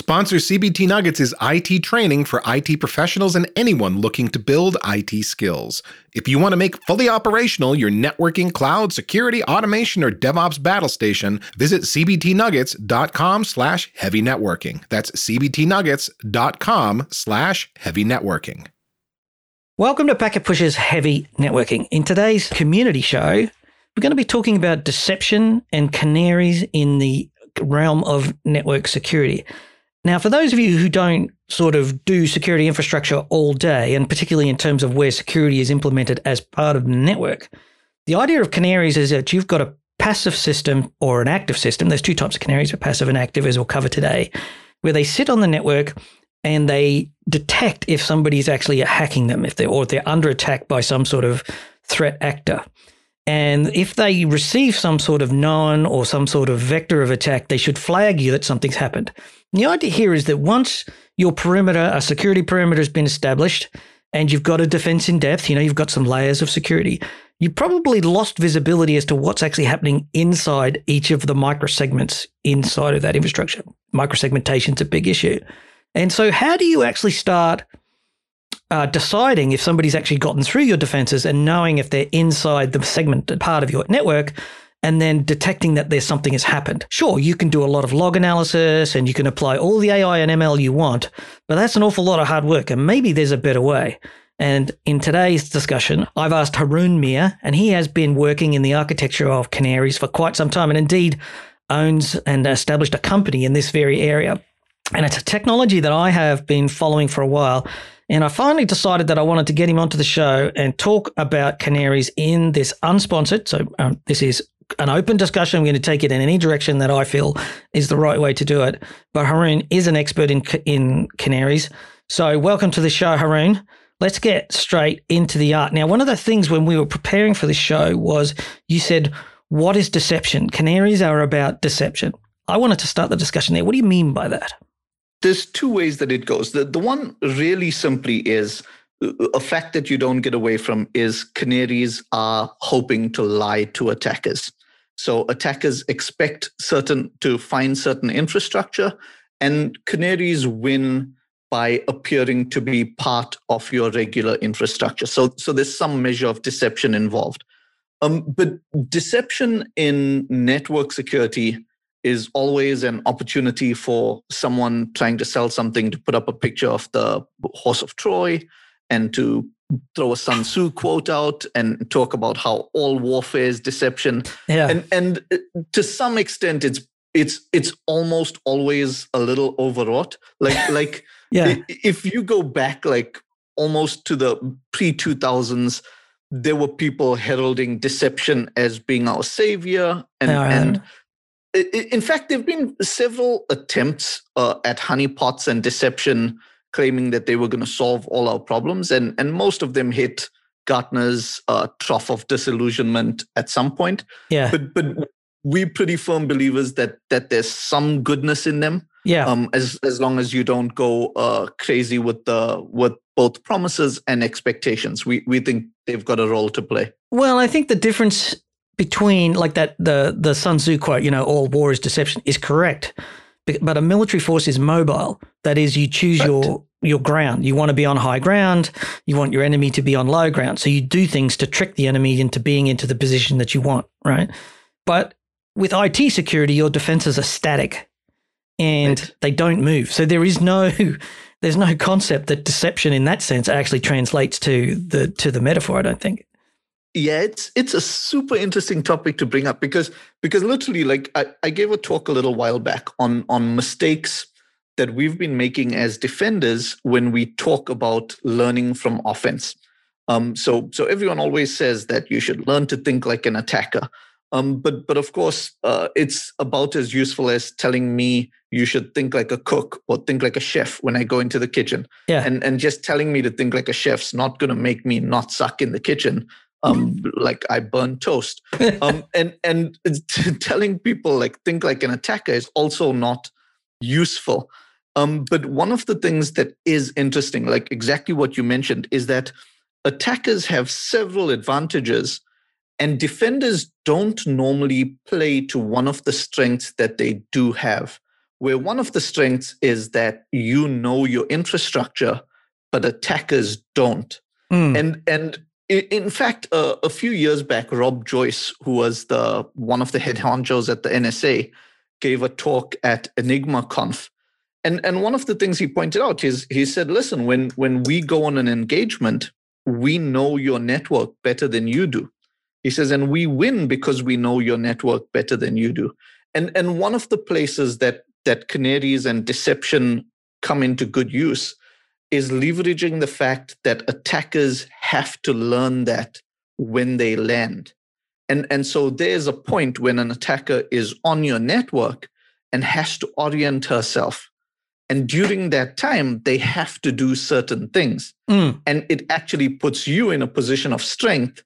Sponsor CBT Nuggets is IT training for IT professionals and anyone looking to build IT skills. If you want to make fully operational your networking, cloud, security, automation, or DevOps battle station, visit cbtnuggets.com slash heavy networking. That's cbtnuggets.com slash heavy networking. Welcome to Packet Pushers Heavy Networking. In today's community show, we're going to be talking about deception and canaries in the realm of network security. Now, for those of you who don't sort of do security infrastructure all day, and particularly in terms of where security is implemented as part of the network, the idea of canaries is that you've got a passive system or an active system. There's two types of canaries, a passive and active, as we'll cover today, where they sit on the network and they detect if somebody is actually hacking them, if they or they're under attack by some sort of threat actor. And if they receive some sort of known or some sort of vector of attack, they should flag you that something's happened. The idea here is that once your perimeter, a security perimeter has been established, and you've got a defense in depth, you know, you've got some layers of security, you probably lost visibility as to what's actually happening inside each of the microsegments inside of that infrastructure. Microsegmentation is a big issue. And so, how do you actually start uh, deciding if somebody's actually gotten through your defenses and knowing if they're inside the segment part of your network and then detecting that there's something has happened. Sure, you can do a lot of log analysis and you can apply all the AI and ML you want, but that's an awful lot of hard work and maybe there's a better way. And in today's discussion, I've asked Haroon Meer, and he has been working in the architecture of canaries for quite some time and indeed owns and established a company in this very area. And it's a technology that I have been following for a while and I finally decided that I wanted to get him onto the show and talk about canaries in this unsponsored. So um, this is an open discussion. I'm going to take it in any direction that I feel is the right way to do it. But Haroon is an expert in in canaries. So welcome to the show, Haroon. Let's get straight into the art. Now, one of the things when we were preparing for this show was you said, "What is deception?" Canaries are about deception. I wanted to start the discussion there. What do you mean by that? there's two ways that it goes. The, the one really simply is uh, a fact that you don't get away from is canaries are hoping to lie to attackers. So attackers expect certain to find certain infrastructure, and canaries win by appearing to be part of your regular infrastructure. So, so there's some measure of deception involved. Um, but deception in network security is always an opportunity for someone trying to sell something to put up a picture of the horse of Troy and to throw a Sun Tzu quote out and talk about how all warfare is deception. Yeah. And and to some extent it's it's it's almost always a little overwrought. Like like yeah. if you go back like almost to the pre 2000s there were people heralding deception as being our savior and, and in fact, there have been several attempts uh, at honeypots and deception claiming that they were going to solve all our problems, and, and most of them hit Gartner's uh, trough of disillusionment at some point. Yeah. But but we're pretty firm believers that that there's some goodness in them. Yeah. Um, as as long as you don't go uh, crazy with the with both promises and expectations, we we think they've got a role to play. Well, I think the difference between like that the the Sun Tzu quote, you know, all war is deception, is correct. But a military force is mobile. That is, you choose your your ground. You want to be on high ground. You want your enemy to be on low ground. So you do things to trick the enemy into being into the position that you want, right? But with IT security, your defenses are static and right. they don't move. So there is no there's no concept that deception in that sense actually translates to the to the metaphor, I don't think yeah it's it's a super interesting topic to bring up because because literally like I, I gave a talk a little while back on on mistakes that we've been making as defenders when we talk about learning from offense um, so so everyone always says that you should learn to think like an attacker um, but but of course uh, it's about as useful as telling me you should think like a cook or think like a chef when I go into the kitchen. Yeah. And and just telling me to think like a chef's not going to make me not suck in the kitchen um, like I burn toast. Um, and and telling people like think like an attacker is also not useful. Um, but one of the things that is interesting, like exactly what you mentioned, is that attackers have several advantages, and defenders don't normally play to one of the strengths that they do have, where one of the strengths is that you know your infrastructure, but attackers don't. Mm. And and in fact, uh, a few years back, Rob Joyce, who was the one of the head honchos at the NSA, gave a talk at Enigma Conf. And, and one of the things he pointed out is he said, listen, when, when we go on an engagement, we know your network better than you do. He says, and we win because we know your network better than you do. And, and one of the places that, that canaries and deception come into good use is leveraging the fact that attackers have to learn that when they land. And, and so there's a point when an attacker is on your network and has to orient herself. And during that time, they have to do certain things. Mm. And it actually puts you in a position of strength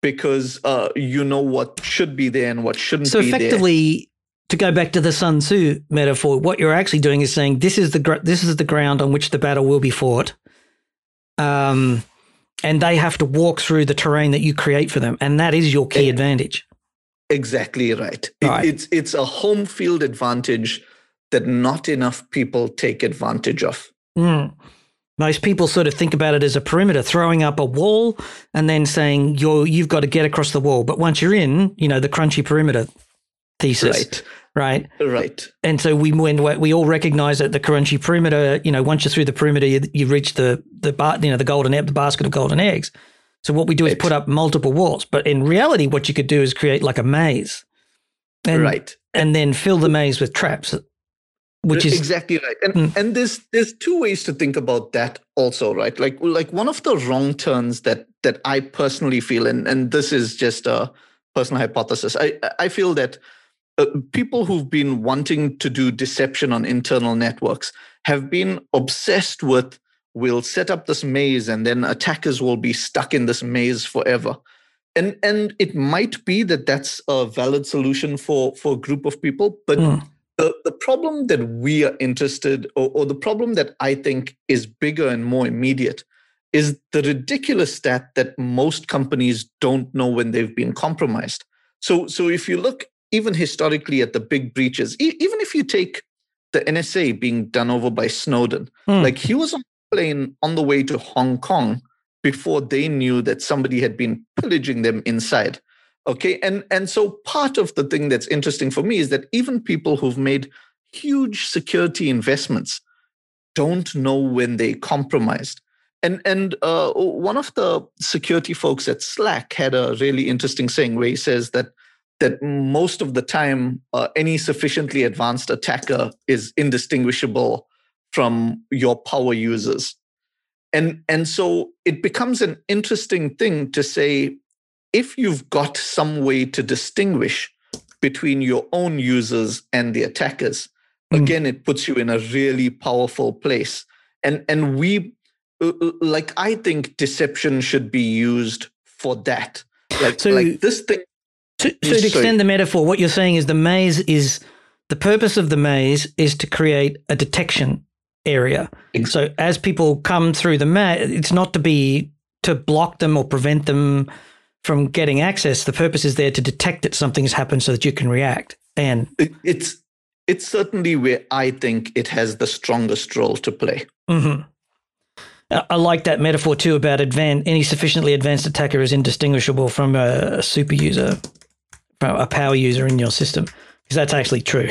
because uh, you know what should be there and what shouldn't so be there. So effectively, to go back to the Sun Tzu metaphor, what you're actually doing is saying this is the gr- this is the ground on which the battle will be fought, um, and they have to walk through the terrain that you create for them, and that is your key advantage. Exactly right. right. It, it's it's a home field advantage that not enough people take advantage of. Mm. Most people sort of think about it as a perimeter, throwing up a wall and then saying you're you've got to get across the wall. But once you're in, you know the crunchy perimeter thesis. Right. Right. Right. And so we when we all recognize that the crunchy perimeter, you know, once you're through the perimeter, you, you reach the the bar, you know, the golden the basket of golden eggs. So what we do right. is put up multiple walls, but in reality, what you could do is create like a maze, and, right? And then fill the maze with traps, which is exactly right. And mm. and there's there's two ways to think about that also, right? Like like one of the wrong turns that that I personally feel, and and this is just a personal hypothesis. I I feel that uh, people who've been wanting to do deception on internal networks have been obsessed with we'll set up this maze and then attackers will be stuck in this maze forever and and it might be that that's a valid solution for for a group of people but mm. the, the problem that we are interested or, or the problem that i think is bigger and more immediate is the ridiculous stat that most companies don't know when they've been compromised so so if you look even historically at the big breaches, e- even if you take the NSA being done over by Snowden, mm. like he was on a plane on the way to Hong Kong before they knew that somebody had been pillaging them inside. Okay. And and so part of the thing that's interesting for me is that even people who've made huge security investments don't know when they compromised. And and uh, one of the security folks at Slack had a really interesting saying where he says that that most of the time uh, any sufficiently advanced attacker is indistinguishable from your power users. And and so it becomes an interesting thing to say if you've got some way to distinguish between your own users and the attackers mm. again it puts you in a really powerful place. And and we uh, uh, like i think deception should be used for that. Like so, like this thing so, so to extend the metaphor, what you're saying is the maze is the purpose of the maze is to create a detection area. So as people come through the maze, it's not to be to block them or prevent them from getting access. The purpose is there to detect that something's happened so that you can react. And it's it's certainly where I think it has the strongest role to play. Mm-hmm. I like that metaphor too about advan- any sufficiently advanced attacker is indistinguishable from a super user a power user in your system because that's actually true.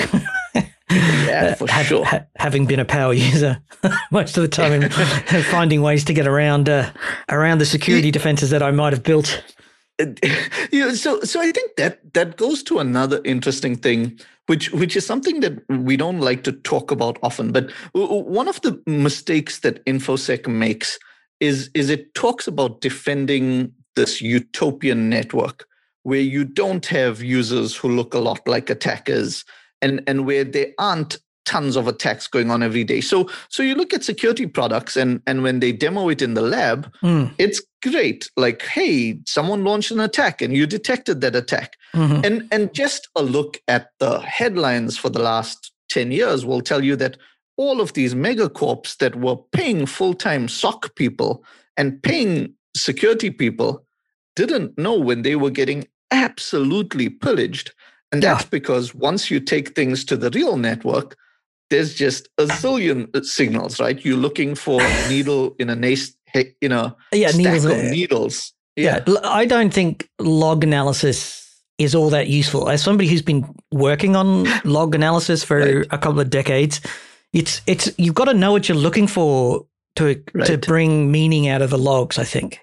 yeah, for Have, sure. Ha- having been a power user most of the time and finding ways to get around uh, around the security defenses that I might have built. Yeah, so so I think that that goes to another interesting thing, which which is something that we don't like to talk about often. But one of the mistakes that infosec makes is is it talks about defending this utopian network where you don't have users who look a lot like attackers and, and where there aren't tons of attacks going on every day. So so you look at security products and and when they demo it in the lab, mm. it's great. Like, hey, someone launched an attack and you detected that attack. Mm-hmm. And and just a look at the headlines for the last 10 years will tell you that all of these megacorps that were paying full-time SOC people and paying security people didn't know when they were getting absolutely pillaged. And that's because once you take things to the real network, there's just a zillion uh, signals, right? You're looking for a needle in a nace, in a yeah, stack needles, of needles. Yeah. yeah, I don't think log analysis is all that useful. As somebody who's been working on log analysis for right. a couple of decades, it's it's you've got to know what you're looking for to right. to bring meaning out of the logs. I think.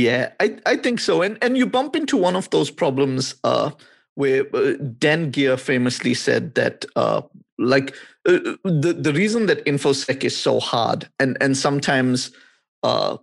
Yeah, I, I think so. And and you bump into one of those problems uh, where uh, Dan Geer famously said that uh, like uh, the the reason that infosec is so hard and and sometimes uh,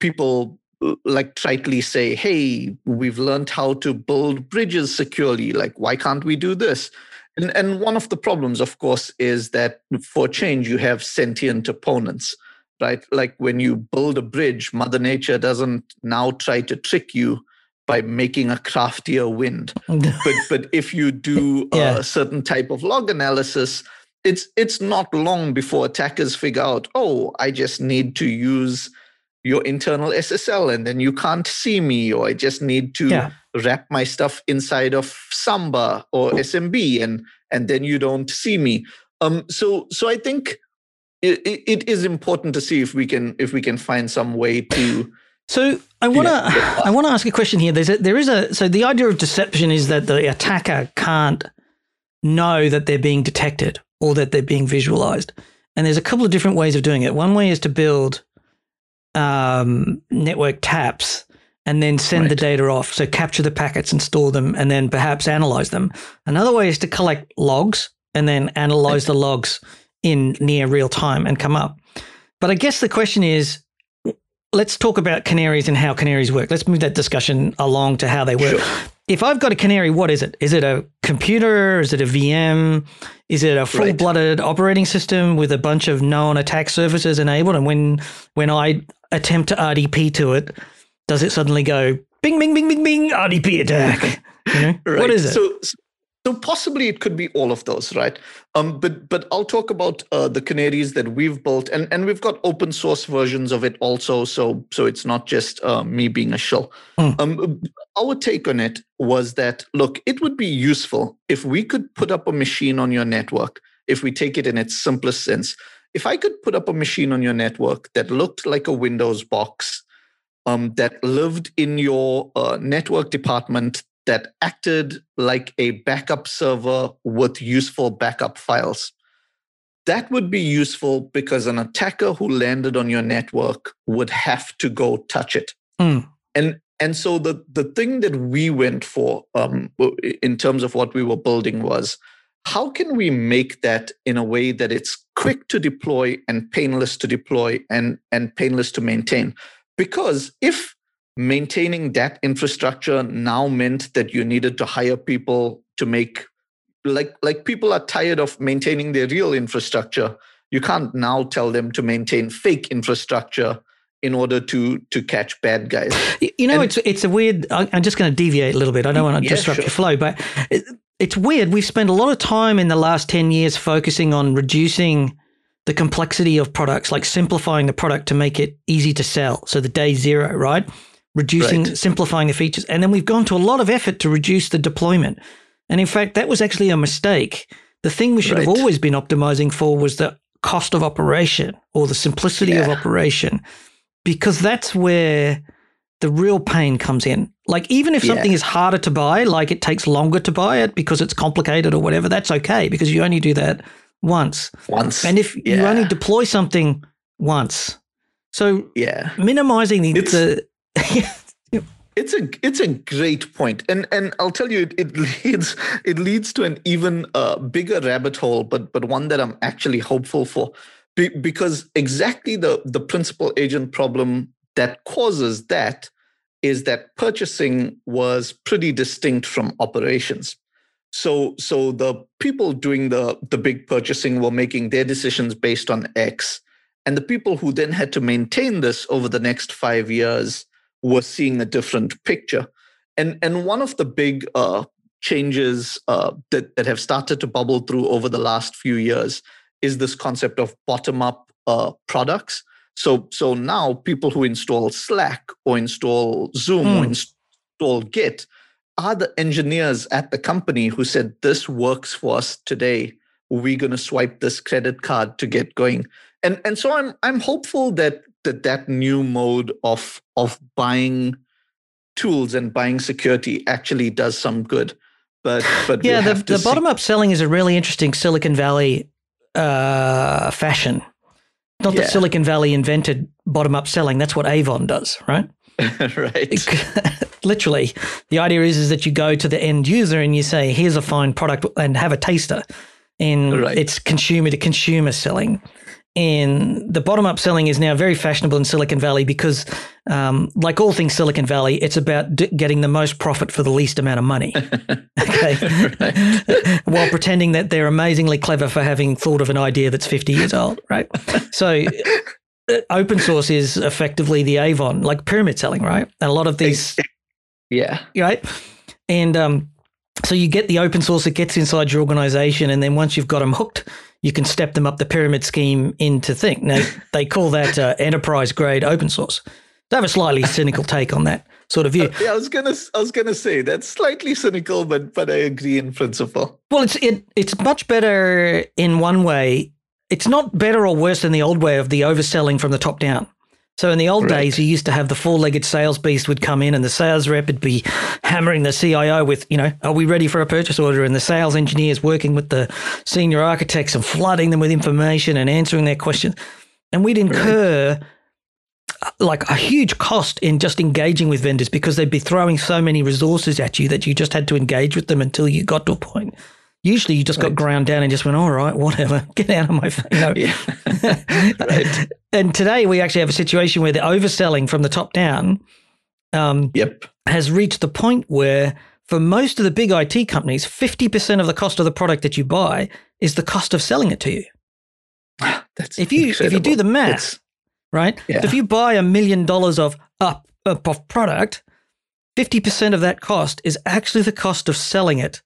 people uh, like tritely say, "Hey, we've learned how to build bridges securely. Like, why can't we do this?" And and one of the problems, of course, is that for change you have sentient opponents right? Like when you build a bridge, Mother Nature doesn't now try to trick you by making a craftier wind. but but if you do yeah. a certain type of log analysis, it's it's not long before attackers figure out, oh, I just need to use your internal SSL and then you can't see me, or I just need to yeah. wrap my stuff inside of Samba or SMB and and then you don't see me. Um so so I think it, it is important to see if we can if we can find some way to so I want to yeah. I want to ask a question here. There's a, there is a so the idea of deception is that the attacker can't know that they're being detected or that they're being visualized, and there's a couple of different ways of doing it. One way is to build um, network taps and then send right. the data off. So capture the packets and store them, and then perhaps analyze them. Another way is to collect logs and then analyze right. the logs in near real time and come up. But I guess the question is let's talk about canaries and how canaries work. Let's move that discussion along to how they work. Sure. If I've got a canary, what is it? Is it a computer? Is it a VM? Is it a full-blooded right. operating system with a bunch of known attack surfaces enabled? And when when I attempt to RDP to it, does it suddenly go bing, bing, bing, bing, bing, RDP attack? You know? right. What is it? So, so possibly it could be all of those, right? Um, but but I'll talk about uh, the canaries that we've built, and and we've got open source versions of it also. So so it's not just uh, me being a shill. Mm. Um, our take on it was that look, it would be useful if we could put up a machine on your network. If we take it in its simplest sense, if I could put up a machine on your network that looked like a Windows box, um, that lived in your uh, network department that acted like a backup server with useful backup files. That would be useful because an attacker who landed on your network would have to go touch it. Mm. And and so the the thing that we went for um, in terms of what we were building was how can we make that in a way that it's quick to deploy and painless to deploy and and painless to maintain because if maintaining that infrastructure now meant that you needed to hire people to make like like people are tired of maintaining their real infrastructure. You can't now tell them to maintain fake infrastructure in order to to catch bad guys. You know and, it's it's a weird i'm just going to deviate a little bit. I don't want to yeah, disrupt sure. your flow but it, it's weird. We've spent a lot of time in the last 10 years focusing on reducing the complexity of products like simplifying the product to make it easy to sell. So the day zero right reducing, right. simplifying the features. And then we've gone to a lot of effort to reduce the deployment. And in fact, that was actually a mistake. The thing we should right. have always been optimizing for was the cost of operation or the simplicity yeah. of operation, because that's where the real pain comes in. Like, even if something yeah. is harder to buy, like it takes longer to buy it because it's complicated or whatever, that's okay because you only do that once. Once. And if yeah. you only deploy something once. So, yeah, minimizing the, the it's a it's a great point, and and I'll tell you, it, it leads it leads to an even uh, bigger rabbit hole, but but one that I'm actually hopeful for, Be, because exactly the the principal agent problem that causes that is that purchasing was pretty distinct from operations. So so the people doing the the big purchasing were making their decisions based on X, and the people who then had to maintain this over the next five years was seeing a different picture. And, and one of the big uh, changes uh, that, that have started to bubble through over the last few years is this concept of bottom up uh, products. So, so now people who install Slack or install Zoom mm. or hmm. install Git are the engineers at the company who said, This works for us today. we're going to swipe this credit card to get going. And and so I'm I'm hopeful that that that new mode of of buying tools and buying security actually does some good. But but yeah, the, the bottom up selling is a really interesting Silicon Valley uh, fashion. Not yeah. that Silicon Valley invented bottom up selling. That's what Avon does, right? right. Literally, the idea is is that you go to the end user and you say, "Here's a fine product," and have a taster, and right. it's consumer to consumer selling. And the bottom up selling is now very fashionable in Silicon Valley because, um, like all things Silicon Valley, it's about d- getting the most profit for the least amount of money. okay. While pretending that they're amazingly clever for having thought of an idea that's 50 years old, right? So, uh, open source is effectively the Avon, like pyramid selling, right? And a lot of these. Yeah. Right. And, um, so you get the open source that gets inside your organization, and then once you've got them hooked, you can step them up the pyramid scheme into Think. Now, they call that uh, enterprise grade open source. They have a slightly cynical take on that sort of view. Uh, yeah, I was gonna, I was gonna say that's slightly cynical, but but I agree in principle. Well, it's it, it's much better in one way. It's not better or worse than the old way of the overselling from the top down. So in the old right. days, you used to have the four-legged sales beast would come in, and the sales rep would be hammering the CIO with, you know, are we ready for a purchase order? And the sales engineers working with the senior architects and flooding them with information and answering their questions. And we'd incur right. like a huge cost in just engaging with vendors because they'd be throwing so many resources at you that you just had to engage with them until you got to a point Usually you just right. got ground down and just went, all right, whatever, get out of my face. You know? yeah. right. And today we actually have a situation where the overselling from the top down um, yep. has reached the point where for most of the big IT companies, 50% of the cost of the product that you buy is the cost of selling it to you. That's if you incredible. if you do the math, it's, right? Yeah. If you buy a million dollars of up of product, 50% of that cost is actually the cost of selling it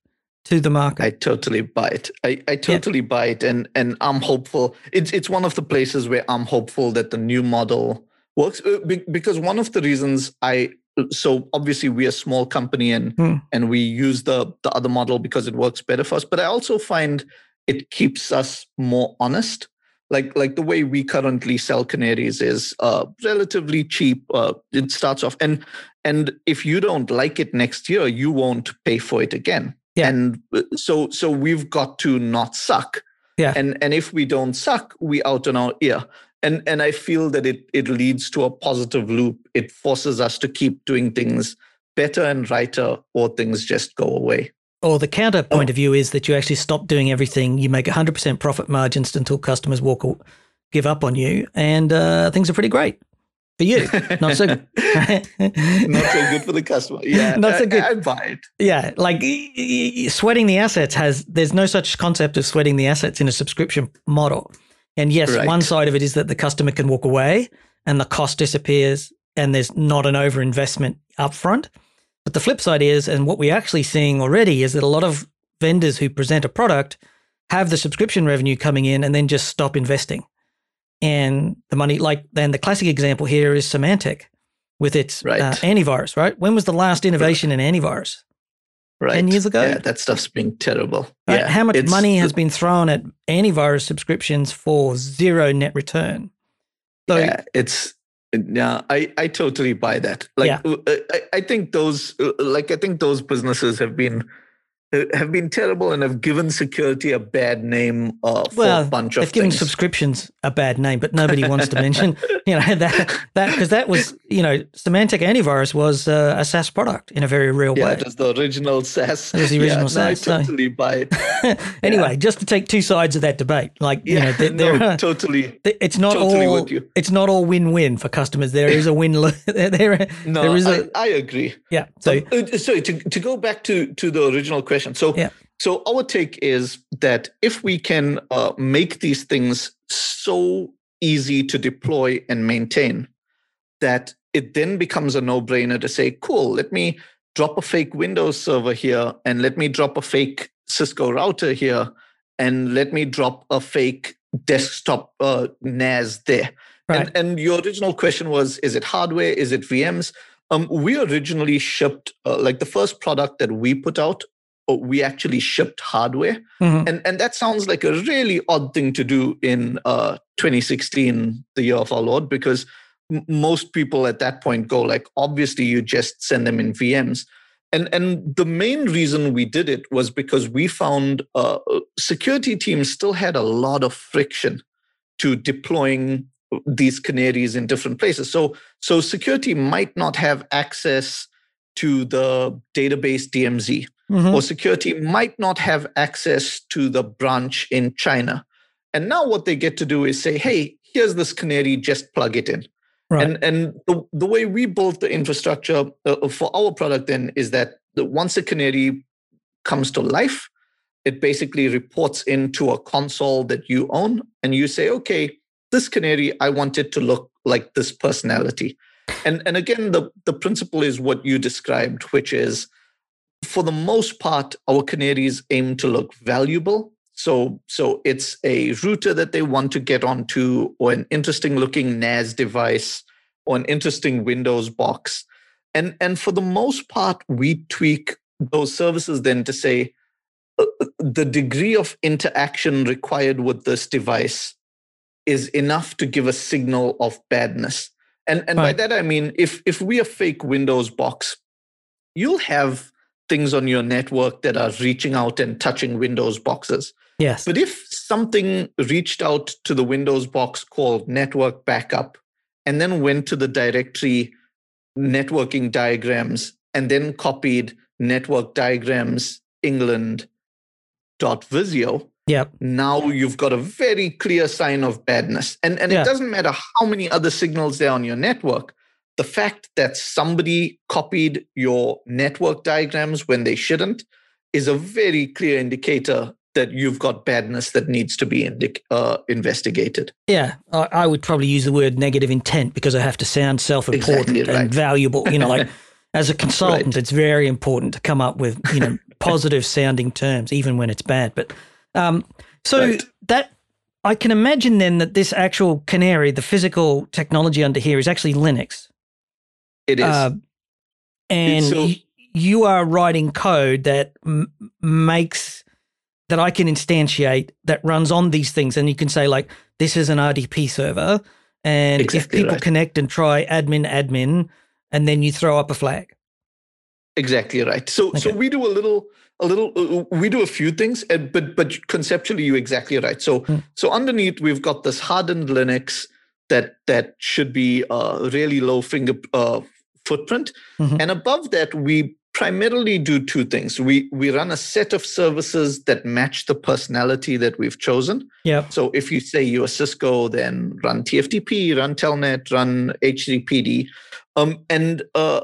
to the market. I totally buy it. I, I totally yeah. buy it, and and I'm hopeful. It's it's one of the places where I'm hopeful that the new model works uh, because one of the reasons I so obviously we're a small company and hmm. and we use the the other model because it works better for us. But I also find it keeps us more honest. Like like the way we currently sell canaries is uh, relatively cheap. Uh, it starts off and and if you don't like it next year, you won't pay for it again yeah. And uh, so so we've got to not suck. Yeah. And and if we don't suck, we out on our ear. And and I feel that it it leads to a positive loop. It forces us to keep doing things better and righter, or things just go away. Or the counter point oh. of view is that you actually stop doing everything. You make 100% profit margins until customers walk or give up on you, and uh, things are pretty great for you. Not so good. not so good for the customer. Yeah. Not so good. I, I buy it. Yeah. Like sweating the assets has, there's no such concept of sweating the assets in a subscription model. And yes, right. one side of it is that the customer can walk away and the cost disappears and there's not an overinvestment upfront. But the flip side is, and what we're actually seeing already is that a lot of vendors who present a product have the subscription revenue coming in and then just stop investing and the money like then the classic example here is Symantec with its uh, right. uh, antivirus, right? When was the last innovation in antivirus? Right. 10 years ago? Yeah, that stuff's been terrible. Right? Yeah. How much money has been thrown at antivirus subscriptions for zero net return? So, yeah, it's yeah, I, I totally buy that. Like, yeah. Uh, I, I think those, uh, like, I think those businesses have been have been terrible and have given security a bad name uh, for well, a bunch of they've given things. subscriptions a bad name, but nobody wants to mention you know that that because that was you know Symantec antivirus was uh, a SaaS product in a very real yeah, way. it was the original SaaS. It was the original yeah, SaaS. No, I totally so. buy it. anyway, yeah. just to take two sides of that debate, like yeah, you know, there, no, there, totally. It's not totally all. It's not all win-win for customers. There is a win. there, no, there is a, I, I agree. Yeah. So, uh, sorry to to go back to to the original question. So yeah so our take is that if we can uh, make these things so easy to deploy and maintain, that it then becomes a no-brainer to say, "Cool, let me drop a fake Windows server here, and let me drop a fake Cisco router here, and let me drop a fake desktop uh, NAS there." Right. And, and your original question was, is it hardware? Is it VMs? Um, we originally shipped uh, like the first product that we put out we actually shipped hardware. Mhm. And, and that sounds like a really odd thing to do in uh, 2016, the year of our Lord, because m- most people at that point go like, obviously, you just send them in VMs. And, and the main reason we did it was because we found uh, security teams still had a lot of friction to deploying these canaries in different places. So, so security might not have access to the database DMZ, Mhm. or security might not have access to the branch in China. And now what they get to do is say, hey, here's this canary, just plug it in. Right. And and the, the way we built the infrastructure uh, for our product then is that the, once a canary comes to life, it basically reports into a console that you own, and you say, okay, this canary, I want it to look like this personality. And and again, the the principle is what you described, which is for the most part, our canaries aim to look valuable. So, so it's a router that they want to get onto, or an interesting looking NAS device, or an interesting Windows box. And, and for the most part, we tweak those services then to say uh, the degree of interaction required with this device is enough to give a signal of badness. And, and by that I mean, if, if we a fake Windows box, you'll have things on your network that are reaching out and touching Windows boxes. yes. But if something reached out to the Windows box called network backup and then went to the directory networking diagrams and then copied network diagrams England dot Visio, Yep. now you've got a very clear sign of badness. And, and Yeah. it doesn't matter how many other signals there are on your network. The fact that somebody copied your network diagrams when they shouldn't is a very clear indicator that you've got badness that needs to be indic- uh, investigated. Yeah, I, I would probably use the word negative intent because I have to sound self-important Exactly right. and valuable. You know, like as a consultant, it's very important to come up with you know positive sounding terms, even when it's bad. But um, so Right. that I can imagine then that this actual canary, the physical technology under here, is actually Linux, It is. Uh, and So- you are writing code that m- makes that I can instantiate that runs on these things, and you can say like, this is an RDP server, and if people right. connect and try admin admin, and then you throw up a flag. Exactly right. So so we do a little a little uh, we do a few things and but but conceptually you're exactly right. So Hmm. so underneath we've got this hardened Linux that that should be a really low finger uh, footprint Mhm. and above that we primarily do two things. We we run a set of services that match the personality that we've chosen. Yep. So if you say you're Cisco, then run TFTP, run Telnet, run HTTPD. Um, and uh,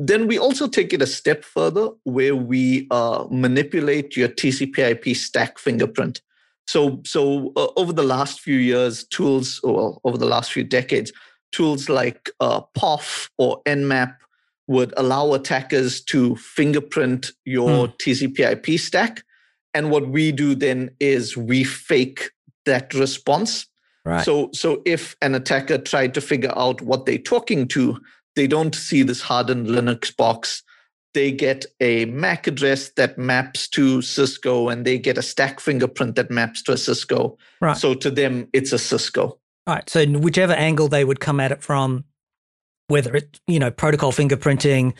then we also take it a step further where we uh, manipulate your TCP/IP stack fingerprint. So, so uh, over the last few years, tools, or over the last few decades, tools like uh, p0f or Nmap would allow attackers to fingerprint your TCP/IP stack. And what we do then is we fake that response. Right. So, so if an attacker tried to figure out what they're talking to, they don't see this hardened Linux box. They get a MAC address that maps to Cisco, and they get a stack fingerprint that maps to a Cisco. Right. So to them, it's a Cisco. Right. So whichever angle they would come at it from, whether it you know protocol fingerprinting,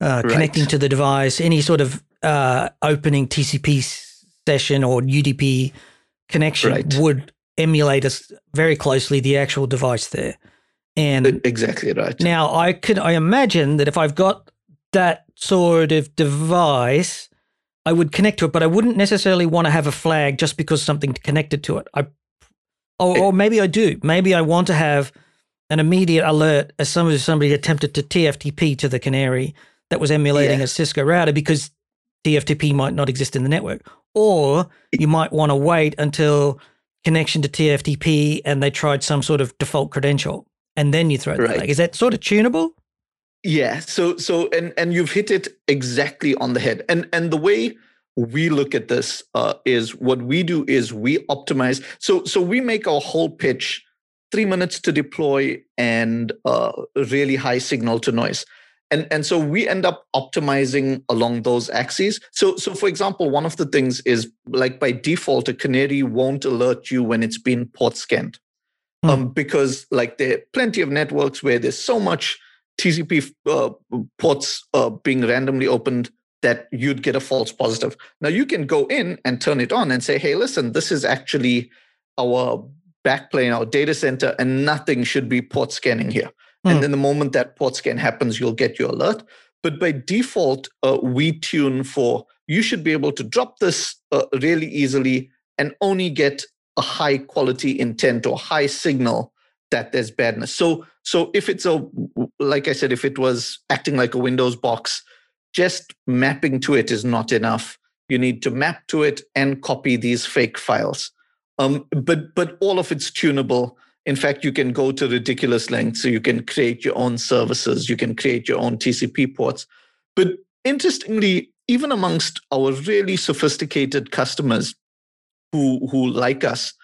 uh, Right. connecting to the device, any sort of uh, opening TCP session or UDP connection Right. would emulate us very closely the actual device there. And Exactly right. now I could I imagine that if I've got that sort of device, I would connect to it, but I wouldn't necessarily want to have a flag just because something connected to it. I or, or maybe I do. Maybe I want to have an immediate alert as soon as somebody attempted to TFTP to the canary that was emulating Yeah. a Cisco router because TFTP might not exist in the network. Or you might want to wait until connection to TFTP and they tried some sort of default credential and then you throw it Right. flag. Is that sort of tunable? Yeah. So so and and you've hit it exactly on the head. And and the way we look at this uh, is what we do is we optimize. So so we make our whole pitch three minutes to deploy and uh, really high signal to noise. and and so we end up optimizing along those axes so so for example one of the things is like by default a canary won't alert you when it's been port scanned hmm. um, because like there are plenty of networks where there's so much tcp uh, ports uh, being randomly opened that you'd get a false positive now you can go in and turn it on and say hey listen this is actually our backplane our data center and nothing should be port scanning here and hmm. then the moment that port scan happens, you'll get your alert. But by default, uh, we tune for you should be able to drop this uh, really easily and only get a high quality intent or high signal that there's badness. So, so if it's a like I said, if it was acting like a Windows box, just mapping to it is not enough. You need to map to it and copy these fake files. Um, but but all of it's tunable in fact, you can go to ridiculous lengths. So you can create your own services, you can create your own TCP ports. But interestingly, even amongst our really sophisticated customers who, who like us,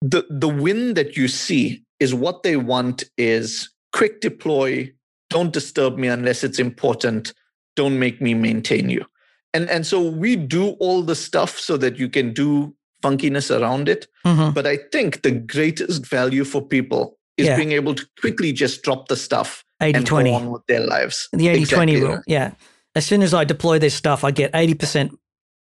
the, the win that you see is what they want is quick deploy, don't disturb me unless it's important, don't make me maintain you. And, and so we do all the stuff so that you can do funkiness around it. Mm-hmm. But I think the greatest value for people is yeah. being able to quickly just drop the stuff 80 and 20. go on with their lives. The 80 exactly 20 rule. Yeah. As soon as I deploy this stuff, I get 80%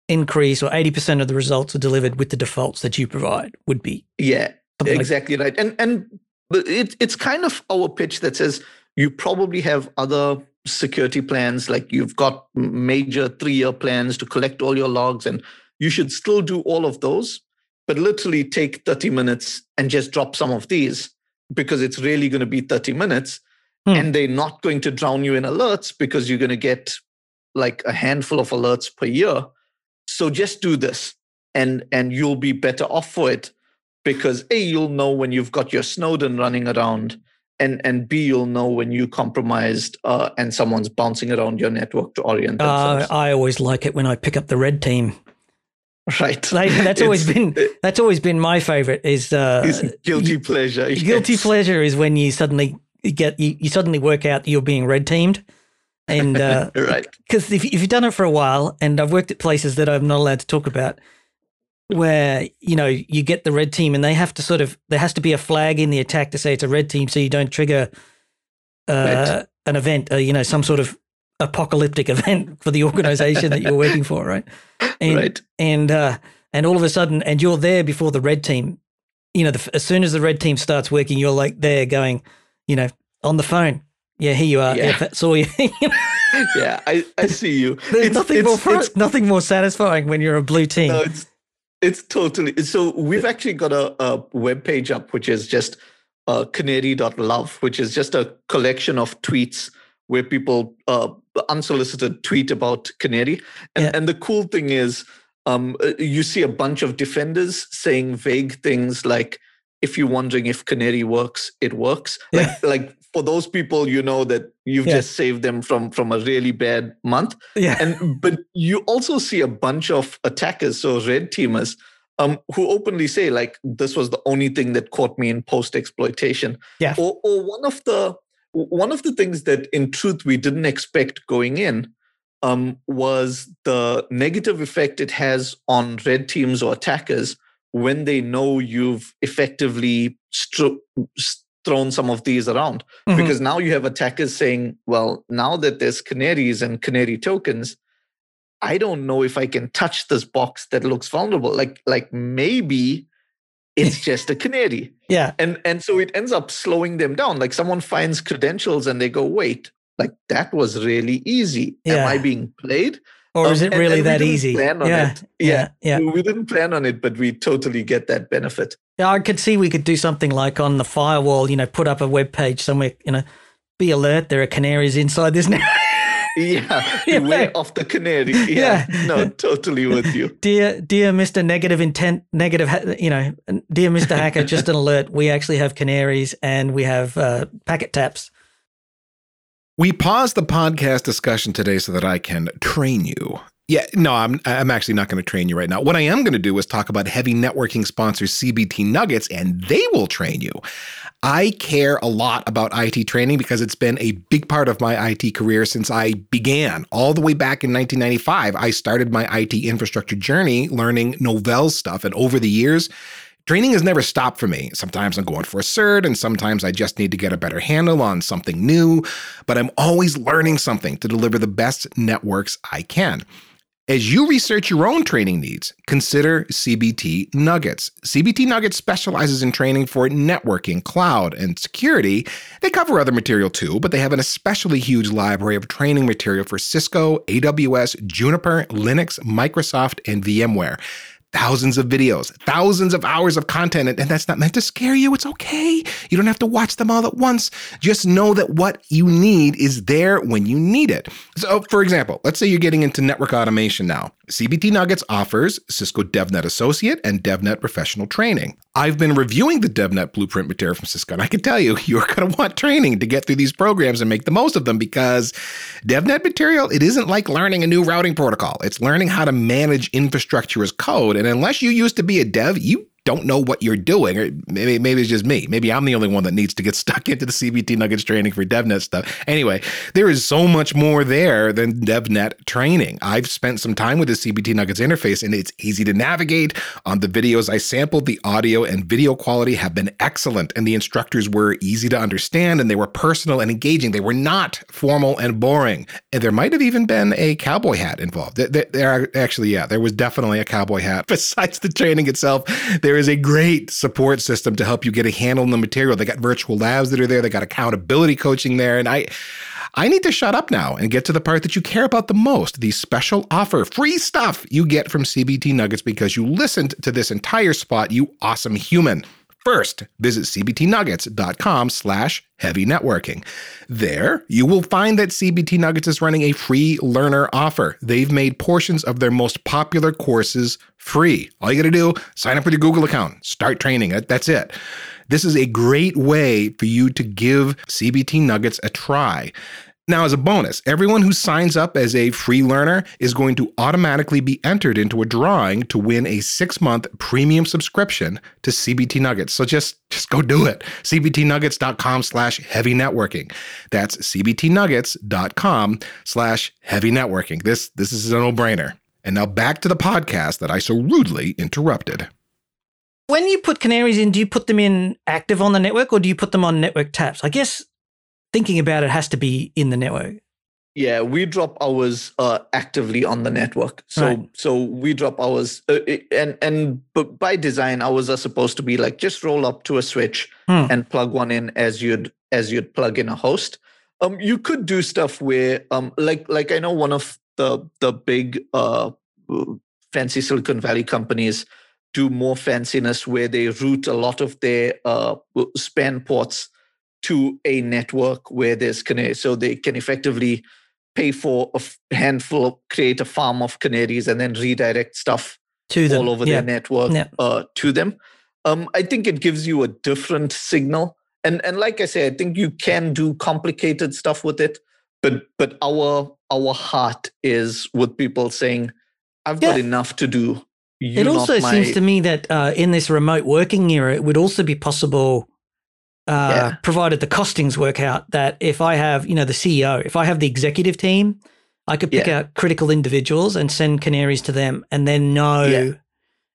increase or 80% of the results are delivered with the defaults that you provide would be. Yeah, exactly like. right. And and it, it's kind of our pitch that says you probably have other security plans like you've got major three year plans to collect all your logs and you should still do all of those, but literally take 30 minutes and just drop some of these because it's really going to be 30 minutes. Hmm. And they're not going to drown you in alerts because you're going to get like a handful of alerts per year. So just do this and and you'll be better off for it because A, you'll know when you've got your Snowden running around and and B, you'll know when you compromised uh, and someone's bouncing around your network to orient themselves. Uh, I always like it when I pick up the red team Right. Like, that's always been that's always been my favorite. Is uh, guilty pleasure. Yes. Guilty pleasure is when you suddenly get you, you suddenly work out you're being red teamed, and uh, right because if if you've done it for a while, and I've worked at places that I'm not allowed to talk about, where you know you get the red team and they have to sort of there has to be a flag in the attack to say it's a red team, so you don't trigger uh, an event, uh, you know, some sort of apocalyptic event for the organization that you're working for, right? And, right. And uh, and all of a sudden, and you're there before the red team. You know, the, as soon as the red team starts working, you're like there going, you know, on the phone. Yeah, here you are. Yeah, yeah saw you. yeah, I, I see you. There's it's, nothing it's, more it's, nothing more satisfying when you're a blue team. No, it's totally so. We've actually got a, a web page up, which is just uh, canary.love, which is just a collection of tweets where people uh, unsolicited tweet about Canary. And, yeah. and the cool thing is, um, uh, you see a bunch of defenders saying vague things like, if you're wondering if Canary works, it works. Like, yeah. like for those people, you know that you've yeah. just saved them from from a really bad month. Yeah. And but you also see a bunch of attackers, so red teamers, um, who openly say like this was the only thing that caught me in post exploitation. Yeah. Or or one of the one of the things that in truth we didn't expect going in um, was the negative effect it has on red teams or attackers when they know you've effectively stro- thrown some of these around. Mm-hmm. Because now you have attackers saying, well, now that there's canaries and canary tokens, I don't know if I can touch this box that looks vulnerable. Like, like maybe it's just a canary. Yeah. And and so it ends up slowing them down. Like someone finds credentials and they go, wait, like that was really easy. Yeah. Am I being played? Or um, is it really and, and that easy? yeah, yeah, yeah, yeah. We didn't plan on it, but we totally get that benefit. Yeah, I could see we could do something like on the firewall, you know, put up a web page somewhere, you know, be alert, there are canaries inside this network. yeah, beware off the canary. Yeah, yeah, no, totally with you. Dear, dear Mister Negative Intent, Negative, you know, dear Mister Hacker, just an alert. We actually have canaries and we have uh, packet taps. We paused the podcast discussion today so that I can train you Yeah, no, I'm I'm actually not going to train you right now. What I am going to do is talk about heavy networking sponsor CBT Nuggets, and they will train you. I care a lot about IT training because it's been a big part of my IT career since I began. All the way back in 1995, I started my IT infrastructure journey learning Novell stuff. And over the years, training has never stopped for me. Sometimes I'm going for a cert, and sometimes I just need to get a better handle on something new. But I'm always learning something to deliver the best networks I can. As you research your own training needs, consider CBT Nuggets. CBT Nuggets specializes in training for networking, cloud, and security. They cover other material too, but they have an especially huge library of training material for Cisco, AWS, Juniper, Linux, Microsoft, and VMware thousands of videos, thousands of hours of content, and that's not meant to scare you. It's okay. You don't have to watch them all at once. Just know that what you need is there when you need it. So, for example, let's say you're getting into network automation now. CBT Nuggets offers Cisco DevNet Associate and DevNet Professional Training. I've been reviewing the DevNet blueprint material from Cisco, and I can tell you, you're going to want training to get through these programs and make the most of them because DevNet material, it isn't like learning a new routing protocol. It's learning how to manage infrastructure as code. And unless you used to be a dev, you don't know what you're doing, or maybe maybe it's just me. Maybe I'm the only one that needs to get stuck into the CBT Nuggets training for DevNet stuff. Anyway, there is so much more there than DevNet training. I've spent some time with the CBT Nuggets interface, and it's easy to navigate. On the videos I sampled, the audio and video quality have been excellent, and the instructors were easy to understand, and they were personal and engaging. They were not formal and boring. And there might have even been a cowboy hat involved. There, there actually, yeah, there was definitely a cowboy hat. Besides the training itself, there there is a great support system to help you get a handle on the material. They got virtual labs that are there. They got accountability coaching there. And I, I need to shut up now and get to the part that you care about the most the special offer, free stuff you get from CBT Nuggets because you listened to this entire spot, you awesome human. First, visit cbtnuggets.com slash heavy networking. There, you will find that CBT Nuggets is running a free learner offer. They've made portions of their most popular courses free. All you got to do, sign up with your Google account, start training. That's it. This is a great way for you to give CBT Nuggets a try. Now, as a bonus, everyone who signs up as a free learner is going to automatically be entered into a drawing to win a six-month premium subscription to CBT Nuggets. So just, just go do it. CBTnuggets.com slash heavy networking. That's CBTnuggets.com slash heavy networking. This, this is a no-brainer. And now back to the podcast that I so rudely interrupted. When you put canaries in, do you put them in active on the network or do you put them on network taps? I guess thinking about it has to be in the network. Yeah, we drop ours uh, actively on the network. So right. so we drop ours, uh, and and but by design, ours are supposed to be like just roll up to a switch hmm. and plug one in as you'd as you'd plug in a host. Um, you could do stuff where um, like like I know one of the the big uh fancy Silicon Valley companies do more fanciness where they route a lot of their uh span ports to a network where there's canaries. So they can effectively pay for a handful, create a farm of canaries, and then redirect stuff to them. all over yeah. their network yeah. uh, to them. Um, I think it gives you a different signal. And and like I say, I think you can do complicated stuff with it, but but our our heart is with people saying, "I've yeah. got enough to do." You're it also my... seems to me that uh, in this remote working era, it would also be possible uh, yeah. provided the costings work out that if I have, you know, the CEO, if I have the executive team, I could pick yeah. out critical individuals and send canaries to them and then know yeah.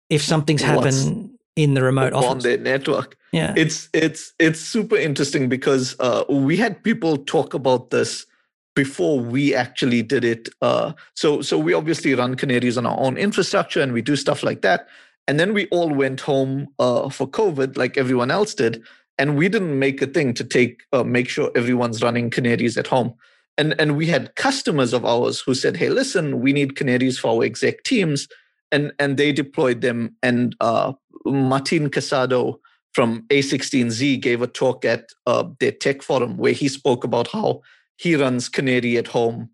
if something's happened in the remote on office. their network. Yeah. It's it's it's super interesting because uh, we had people talk about this before we actually did it. Uh, so so we obviously run canaries on our own infrastructure and we do stuff like that. And then we all went home uh, for COVID, like everyone else did and we didn't make a thing to take uh, make sure everyone's running canaries at home. And and we had customers of ours who said hey listen we need canaries for our exec teams. And and they deployed them. And uh, martin casado from a16z gave a talk at uh, their tech forum where he spoke about how he runs canary at home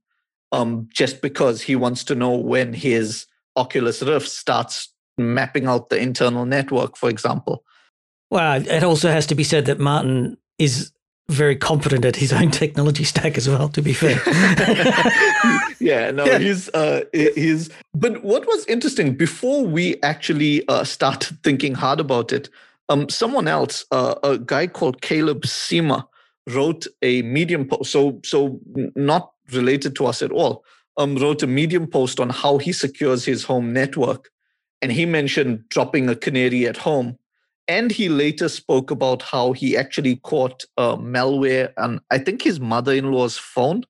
um, just because he wants to know when his oculus rift starts mapping out the internal network for example well, it also has to be said that Martin is very competent at his own technology stack as well. To be fair, yeah, no, yeah. he's uh, he's. But what was interesting before we actually uh, started thinking hard about it, um, someone else, uh, a guy called Caleb Sima, wrote a Medium post. So so not related to us at all. Um, wrote a Medium post on how he secures his home network, and he mentioned dropping a canary at home and he later spoke about how he actually caught uh, malware on, I think, his mother in law's phone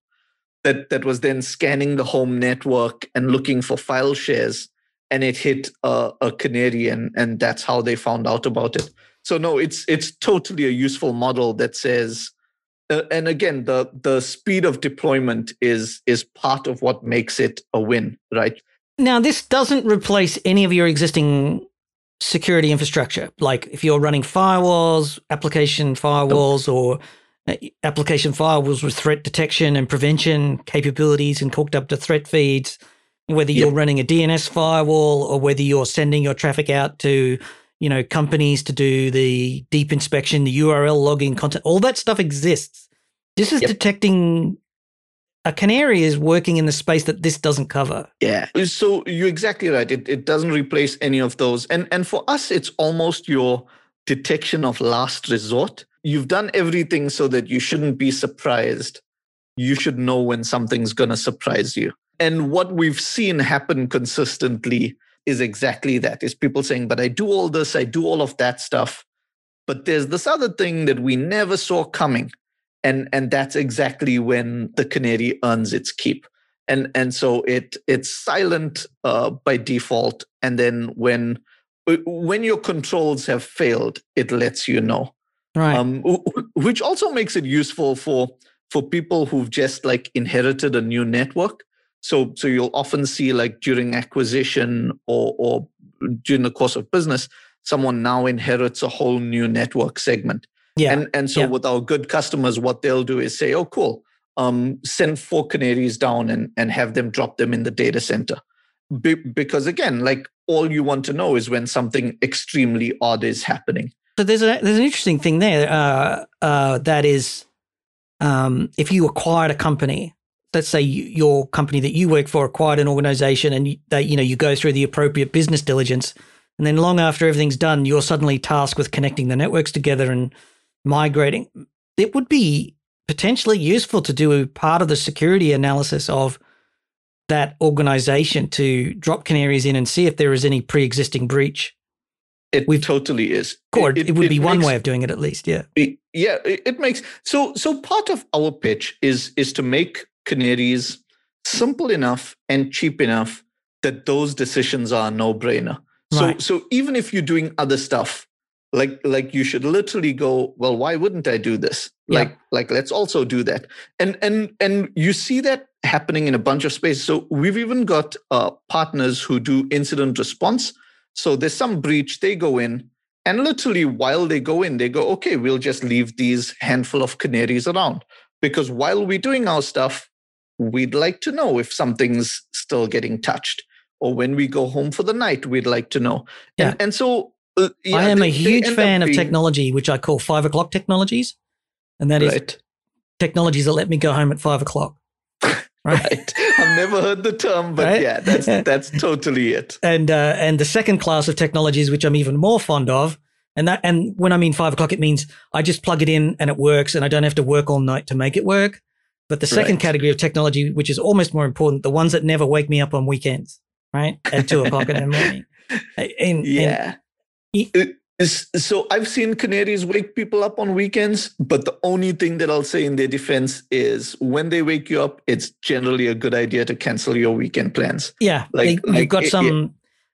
that, that was then scanning the home network and looking for file shares. And it hit uh, a canary, and, and that's how they found out about it. So, no, it's, it's totally a useful model that says, uh, and again, the, the speed of deployment is, is part of what makes it a win, right? Now, this doesn't replace any of your existing security infrastructure. Like if you're running firewalls, application firewalls, or uh, application firewalls with threat detection and prevention capabilities and hooked up to threat feeds, whether you're yep. running a DNS firewall or whether you're sending your traffic out to you know companies to do the deep inspection, the URL logging content, all that stuff exists. This is yep. detecting a canary is working in the space that this doesn't cover. Yeah. So you're exactly right. It, it doesn't replace any of those. And and for us, it's almost your detection of last resort. You've done everything so that you shouldn't be surprised. You should know when something's gonna surprise you. And what we've seen happen consistently is exactly that is people saying, but I do all this, I do all of that stuff. But there's this other thing that we never saw coming and and that's exactly when the canary earns its keep. And and so it it's silent uh, by default. And then when when your controls have failed it lets you know. Right. Um, which also makes it useful for for people who've just like inherited a new network. So so you'll often see like during acquisition or or during the course of business someone now inherits a whole new network segment yeah. And and so yeah. with our good customers, what they'll do is say, oh, cool, um, send four canaries down and, and have them drop them in the data center. Be- because again, like all you want to know is when something extremely odd is happening. So there's a there's an interesting thing there. Uh, uh, that is, um, if you acquired a company, let's say you, your company that you work for acquired an organization, and you, they, you know you go through the appropriate business diligence, and then long after everything's done, you're suddenly tasked with connecting the networks together and migrating, it would be potentially useful to do a part of the security analysis of that organization to drop canaries in and see if there is any pre-existing breach. It We've, totally is. It, it, it would it be makes, one way of doing it at least. Yeah. yeah. It, makes so so part of our pitch is is to make canaries simple enough and cheap enough that those decisions are no brainer. So right. so even if you're doing other stuff, like like you should literally go well why wouldn't i do this? Yeah. like like let's also do that. And and and you see that happening in a bunch of spaces. So we've even got uh, partners who do incident response. So there's some breach. They go in and literally while they go in they go okay we'll just leave these handful of canaries around. Because while we're doing our stuff we'd like to know if something's still getting touched. Or when we go home for the night we'd like to know. Yeah. and, and so uh, yeah, I am they, a huge fan of technology, which I call five o'clock technologies, and that right. is technologies that let me go home at five o'clock. Right. right. I've never heard the term, but right? yeah, that's that's totally it. And uh, and the second class of technologies, which I'm even more fond of, and that and when I mean five o'clock, it means I just plug it in and it works, and I don't have to work all night to make it work. But the second right. category of technology, which is almost more important, the ones that never wake me up on weekends, right, at two o'clock in the morning. And, yeah. And so I've seen canaries wake people up on weekends, but the only thing that I'll say in their defense is when they wake you up, it's generally a good idea to cancel your weekend plans. Yeah, like, you've like, got some it,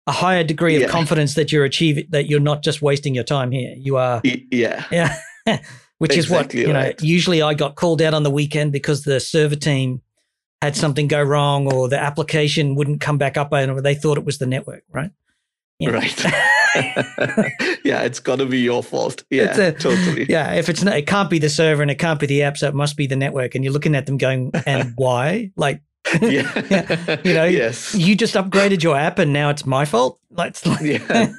a higher degree of yeah. confidence that you're achieving that you're not just wasting your time here. You are. Yeah. Yeah. Which exactly is what you right. know. Usually, I got called out on the weekend because the server team had something go wrong or the application wouldn't come back up and they thought it was the network, right? Yeah. Right. yeah, it's got to be your fault. Yeah, a, totally. Yeah, if it's not, it can't be the server and it can't be the app, so it must be the network. And you're looking at them going, and why? Like, yeah. yeah. You know, yes. you just upgraded your app and now it's my fault. Let's yeah.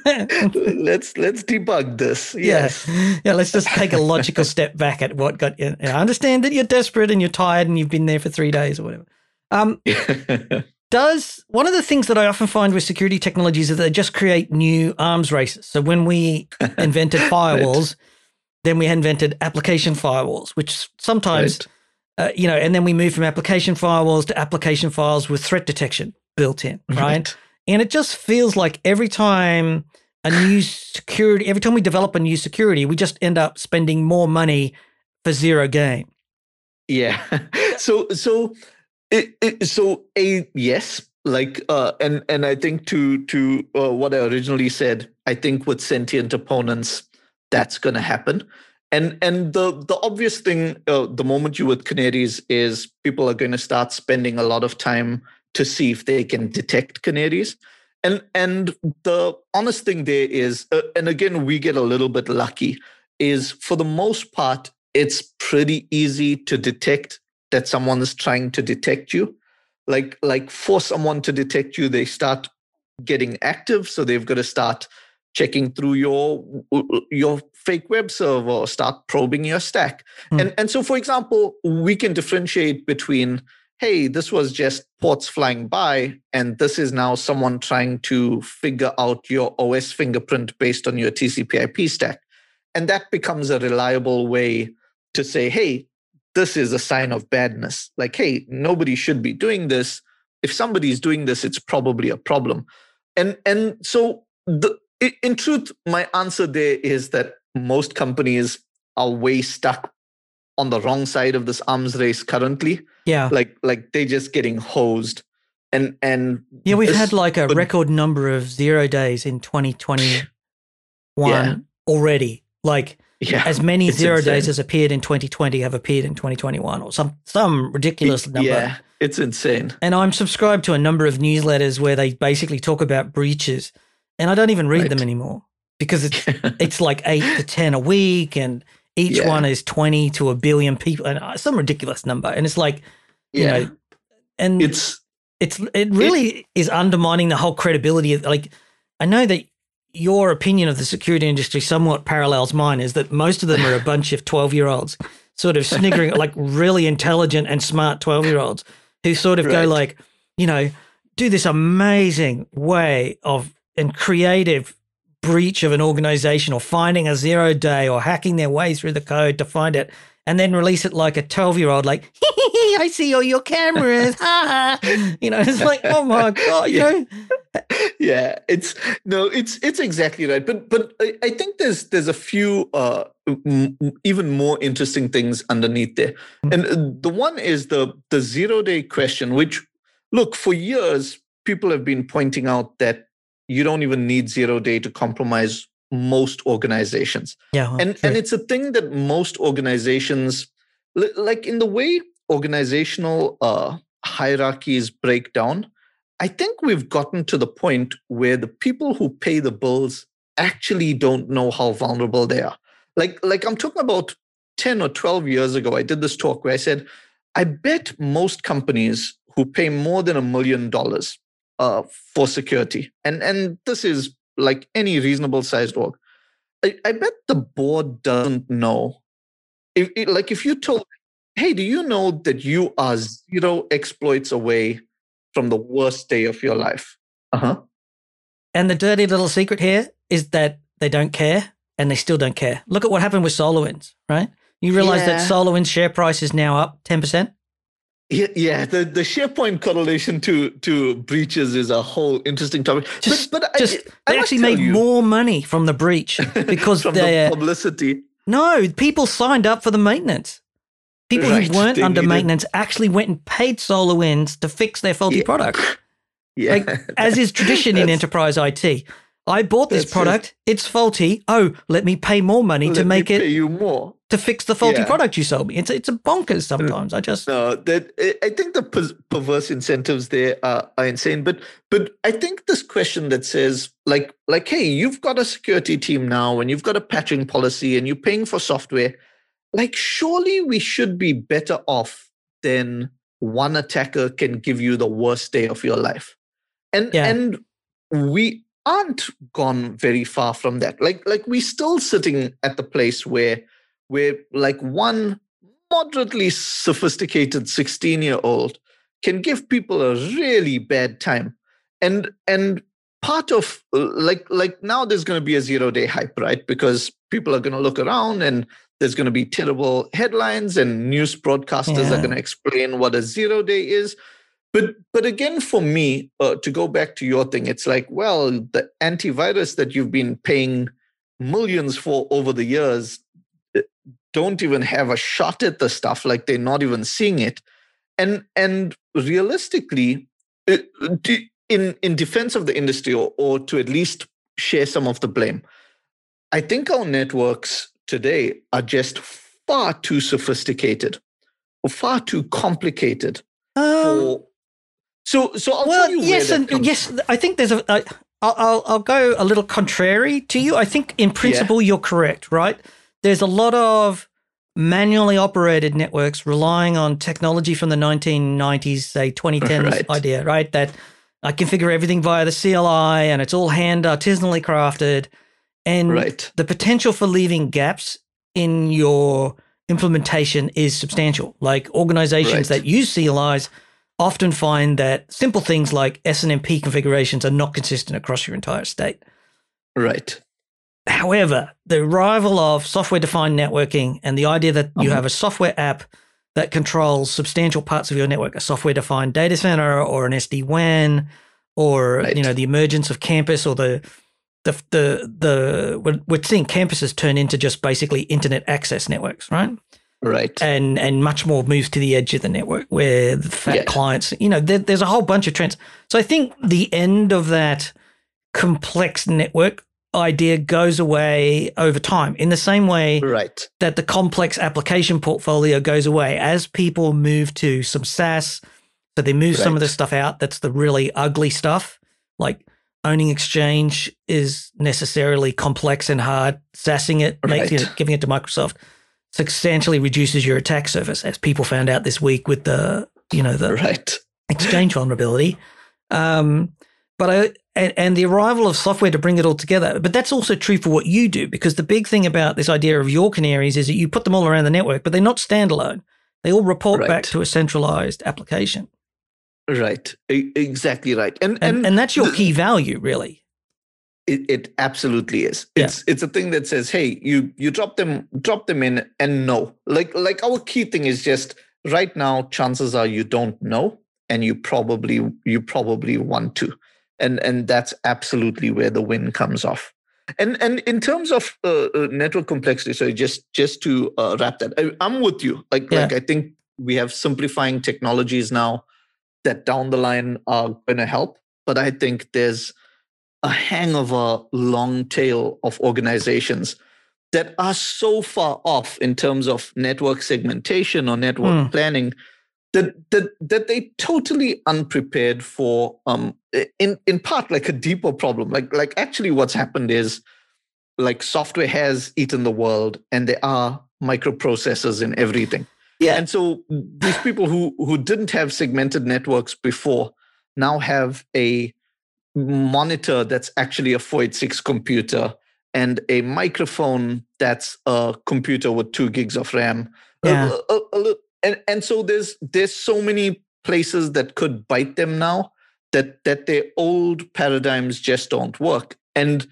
let's let's debug this. Yes. Yeah. yeah. Let's just take a logical step back at what got you. I understand that you're desperate and you're tired and you've been there for three days or whatever. Um, does one of the things that I often find with security technologies is that they just create new arms races. So when we invented firewalls, right. then we invented application firewalls, which sometimes, right. uh, you know, and then we moved from application firewalls to application files with threat detection built in, right? right? And it just feels like every time a new security, every time we develop a new security, we just end up spending more money for zero gain. Yeah. So so it, it, so a yes, like uh, and and I think to to uh, what I originally said, I think with sentient opponents, that's going to happen. And and the the obvious thing, uh, the moment you with canaries is people are going to start spending a lot of time to see if they can detect canaries. And and the honest thing there is, uh, and again we get a little bit lucky, is for the most part it's pretty easy to detect that someone's trying to detect you. Like like for someone to detect you they start getting active so they've got to start checking through your your fake web server start probing your stack. Mm. and and so for example we can differentiate between hey this was just ports flying by and this is now someone trying to figure out your os fingerprint based on your tcp ip stack. And that becomes a reliable way to say hey this is a sign of badness. Like, hey, nobody should be doing this. If somebody's doing this, it's probably a problem. And and so the in truth, my answer there is that most companies are way stuck on the wrong side of this arms race currently. Yeah. Like like they're just getting hosed. And and Yeah, we've this, had like a but, record number of zero days in 2021 yeah. already. Like yeah, as many zero insane. days as appeared in 2020 have appeared in 2021 or some some ridiculous number. Yeah, it's insane. And I'm subscribed to a number of newsletters where they basically talk about breaches and I don't even read right. them anymore because it's it's like 8 to 10 a week and each yeah. one is 20 to a billion people and uh, some ridiculous number and it's like you yeah. know and it's it's it really it, is undermining the whole credibility of like I know that your opinion of the security industry somewhat parallels mine is that most of them are a bunch of 12 year olds sort of sniggering like really intelligent and smart 12 year olds who sort of right. go like you know do this amazing way of and creative breach of an organization or finding a zero day or hacking their way through the code to find it and then release it like a 12 year old, like, I see all your cameras. you know, it's like, oh my God, you yeah. know? yeah, it's no, it's it's exactly right. But but I, I think there's there's a few uh, m- even more interesting things underneath there. Mm-hmm. And uh, the one is the the zero day question, which look, for years, people have been pointing out that you don't even need zero day to compromise most organizations. Yeah. and sure. and it's a thing that most organizations like in the way organizational uh, hierarchies break down, I think we've gotten to the point where the people who pay the bills actually don't know how vulnerable they are. Like like I'm talking about 10 or 12 years ago I did this talk where I said I bet most companies who pay more than a million dollars uh, for security and and this is like any reasonable sized org. I, I bet the board doesn't know. If, like if you told, hey, do you know that you are zero exploits away from the worst day of your life? Uh huh. And the dirty little secret here is that they don't care and they still don't care. Look at what happened with SolarWinds, right? You realize yeah. that SolarWinds share price is now up 10%? Yeah, yeah. The the share price correlation to to breaches is a whole interesting topic. Just, but, but just I, they I actually made you, more money from the breach because from the publicity. No, people signed up for the maintenance. People right, who weren't under maintenance actually went and paid SolarWinds to fix their faulty yeah. product. Yeah, like, as is tradition in enterprise IT. I bought this product. It's faulty. Oh, let me pay more money to make it. Pay you more to fix the faulty yeah. product you sold me. It's it's a bonkers uh, sometimes. I just no. That I think the perverse incentives there are, are insane. But but I think this question that says like like hey, you've got a security team now and you've got a patching policy and you're paying for software. Like surely we should be better off than one attacker can give you the worst day of your life. And Yeah. and we aren't gone very far from that. Like like we're still sitting at the place where where like one moderately sophisticated 16 year old can give people a really bad time and and part of like like now there's going to be a zero day hype right because people are going to look around and there's going to be terrible headlines and news broadcasters Yeah. are going to explain what a zero day is but but again for me uh, to go back to your thing it's like well the antivirus that you've been paying millions for over the years uh, don't even have a shot at the stuff like they're not even seeing it. And and realistically in in defense of the industry or, or to at least share some of the blame i think our networks today are just far too sophisticated or far too complicated Um, for so so I'll well, tell you yes, and comes yes. I think there's a. I, I'll, I'll go a little contrary to you. I think in principle you're correct, right? There's a lot of manually operated networks relying on technology from the 1990s, say 2010s Right. idea, right? That I configure everything via the CLI and it's all hand artisanally crafted, and right the potential for leaving gaps in your implementation is substantial. Like organizations Right. that use CLIs often find that simple things like SNMP configurations are not consistent across your entire state. right However, the arrival of software defined networking and the idea that you Uh-huh. have a software app that controls substantial parts of your network, a software defined data center or an SD WAN, or Right. you know the emergence of campus or the the the the we're, we're seeing campuses turn into just basically internet access networks, right? Right And and much more moves to the edge of the network where the fat Yeah. clients, you know, there, there's a whole bunch of trends. So I think the end of that complex network idea goes away over time in the same way right that the complex application portfolio goes away as people move to some SaaS. So they move some of Right. the stuff out. That's the really ugly stuff. Like owning Exchange is necessarily complex and hard. Sassing it, making Right. it, giving it to Microsoft substantially reduces your attack surface, as people found out this week with the you know the right exchange vulnerability. Um, but I and, and the arrival of software to bring it all together. But that's also true for what you do because the big thing about this idea of your canaries is that you put them all around the network, but they're not standalone. They all report back to a centralized application, right exactly right and and and, and that's your the- key value, really. It, it absolutely is. Yeah. it's it's a thing that says hey you you drop them drop them in and know. Like like our key thing is just right now chances are you don't know and you probably you probably want to. And and that's absolutely where the win comes off. And and in terms of uh, uh, network complexity so just just to uh, wrap that I, i'm with you. Like Yeah. like i think we have simplifying technologies now that down the line are going to help. But i think there's a hang of a long tail of organizations that are so far off in terms of network segmentation or network Mm. planning that that that they totally unprepared for um in in part like a deeper problem like like actually what's happened is like software has eaten the world and there are microprocessors in everything Yeah. and so these people who who didn't have segmented networks before now have a monitor that's actually a 486 computer and a microphone that's a computer with two gigs of RAM. Yeah. a- a- a and and so there's there's so many places that could bite them now that that their old paradigms just don't work. And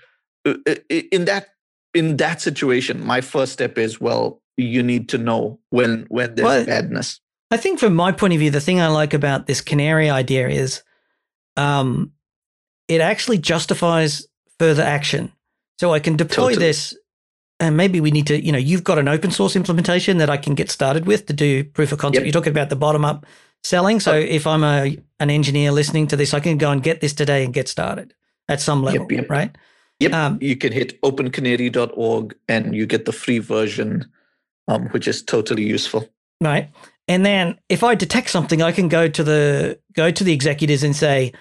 uh, uh, in that in that situation, my first step is well, you need to know when when there's Well, badness. I think from my point of view, the thing I like about this canary idea is um, it actually justifies further action. So I can deploy Totally. this, and maybe we need to, you know, you've got an open source implementation that I can get started with to do proof of concept. Yep. You're talking about the bottom up selling. So if I'm a an engineer listening to this, I can go and get this today and get started at some level, Yep, yep. right? Yep. Um, you can hit opencanary.org and you get the free version, um, which is totally useful. right and then if i detect something i can go to the go to the executives and say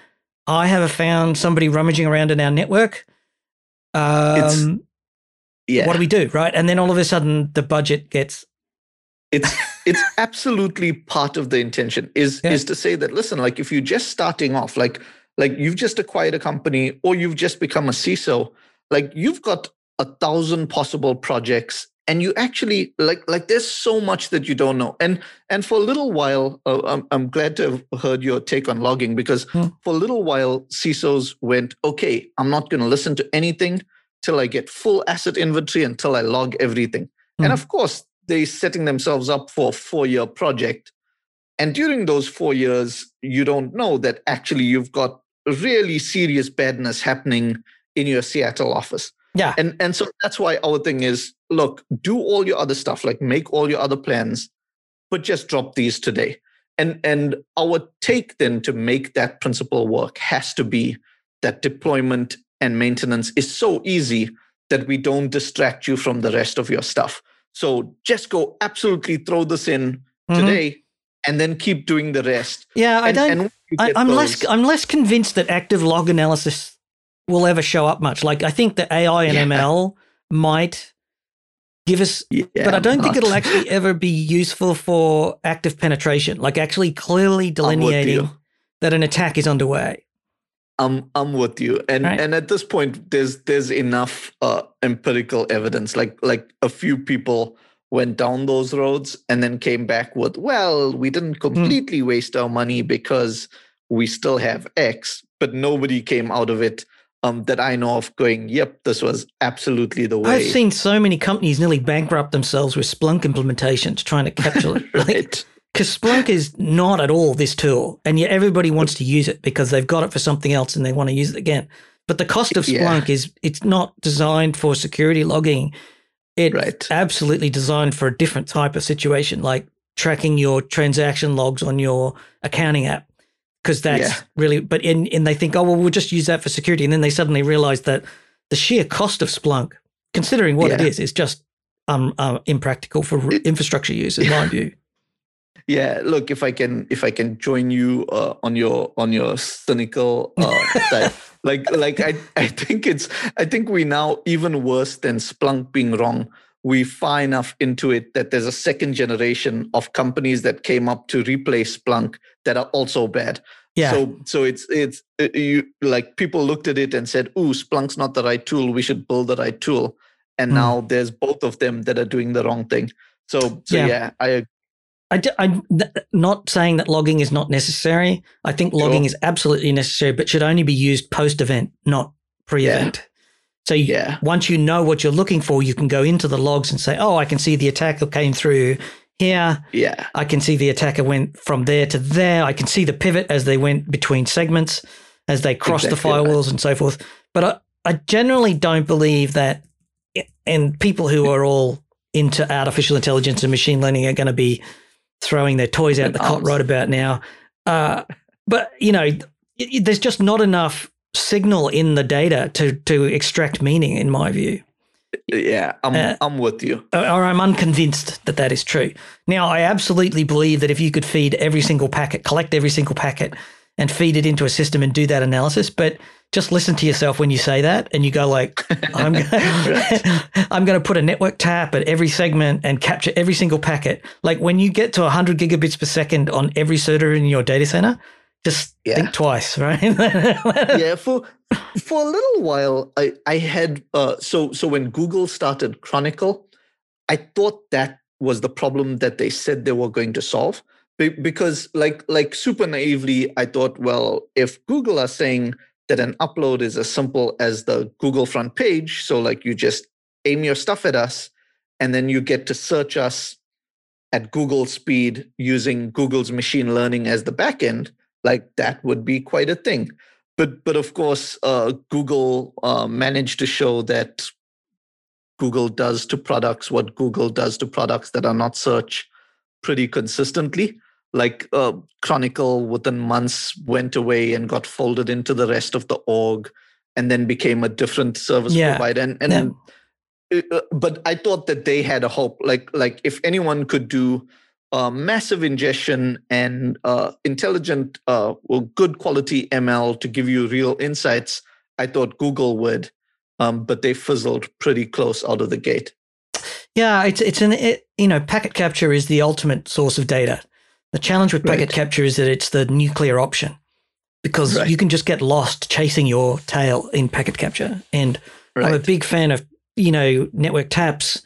i have found somebody rummaging around in our network um, Yeah. what do we do right and then all of a sudden the budget gets it's it's absolutely part of the intention is Yeah. is to say that listen, like if you're just starting off, like like you've just acquired a company or you've just become a CISO, like you've got a thousand possible projects and you actually like like there's so much that you don't know and and for a little while uh, I'm, I'm glad to have heard your take on logging because Hmm. for a little while cisos went okay i'm not going to listen to anything till i get full asset inventory until i log everything and Hmm. of course they're setting themselves up for a four year project and during those four years you don't know that actually you've got really serious badness happening in your seattle office Yeah. and and so that's why our thing is look do all your other stuff like make all your other plans but just drop these today and and our take then to make that principle work has to be that deployment and maintenance is so easy that we don't distract you from the rest of your stuff so just go absolutely throw this in Mhm. today and then keep doing the rest Yeah, I don't. and I, I'm less. I'm less convinced that active log analysis will ever show up much. Like I think that AI and Yeah. ML might give us, Yeah, but I don't think it'll actually ever be useful for active penetration. Like actually clearly delineating that an attack is underway. I'm I'm with you, and Right. and at this point, there's there's enough uh, empirical evidence. Like like a few people went down those roads and then came back with, well, we didn't Hmm. completely waste our money because we still have X, but nobody came out of it um, that I know of going, yep, this was absolutely the way. I've seen so many companies nearly bankrupt themselves with Splunk implementations trying to capture it. Like, right. because Splunk is not at all this tool, and yet everybody wants to use it because they've got it for something else and they want to use it again. But the cost of Yeah. Splunk is it's not designed for security logging. It's Right. absolutely designed for a different type of situation, like tracking your transaction logs on your accounting app. Because that's Yeah. really, but in and they think, oh well, we'll just use that for security, and then they suddenly realize that the sheer cost of Splunk, considering what it Yeah. is, is just um, uh, impractical for It- infrastructure use, in my view. Yeah, look, if I can if I can join you uh, on your on your cynical uh, side, like like I I think it's I think we now even worse than Splunk being wrong. We far enough into it that there's a second generation of companies that came up to replace Splunk that are also bad. Yeah. So so it's it's uh, you like people looked at it and said, "Ooh, Splunk's not the right tool. We should build the right tool." And Hmm. now there's both of them that are doing the wrong thing. So so Yeah. yeah, I I, am not saying that logging is not necessary. I think logging Sure. is absolutely necessary, but should only be used post event, not pre event. So you, Yeah. once you know what you're looking for, you can go into the logs and say, oh, I can see the attacker came through here. yeah. I can see the attacker went from there to there. I can see the pivot as they went between segments, as they crossed Exactly the right. firewalls and so forth. But I, I generally don't believe that, and people who are all into artificial intelligence and machine learning are going to be throwing their toys out the cot right about now. Uh, but you know, there's just not enough signal in the data to to extract meaning, in my view Yeah, I'm Uh, I'm with you. or I'm unconvinced that that is true. Now, I absolutely believe that if you could feed every single packet, collect every single packet, and feed it into a system and do that analysis, but just listen to yourself when you say that, and you go like, "I'm gonna, I'm going to put a network tap at every segment and capture every single packet." Like when you get to 100 gigabits per second on every server in your data center, just Yeah. think twice, right? yeah, for for a little while, I I had uh, so so when Google started Chronicle, I thought that was the problem that they said they were going to solve. Be- Because like like super naively, I thought, well, if Google are saying that an upload is as simple as the Google front page, so like you just aim your stuff at us, and then you get to search us at Google speed using Google's machine learning as the backend, like that would be quite a thing but but of course uh, google uh, managed to show that google does to products what google does to products that are not search pretty consistently like uh, chronicle within months went away and got folded into the rest of the org and then became a different service Yeah. provider and, and Yeah. uh, but i thought that they had a hope like like if anyone could do uh, massive ingestion and uh, intelligent, uh, well, good quality ML to give you real insights. I thought Google would, um, but they fizzled pretty close out of the gate. Yeah, it's it's an it, you know packet capture is the ultimate source of data. The challenge with packet Right. capture is that it's the nuclear option because Right. you can just get lost chasing your tail in packet capture. And I'm a big fan of you know network taps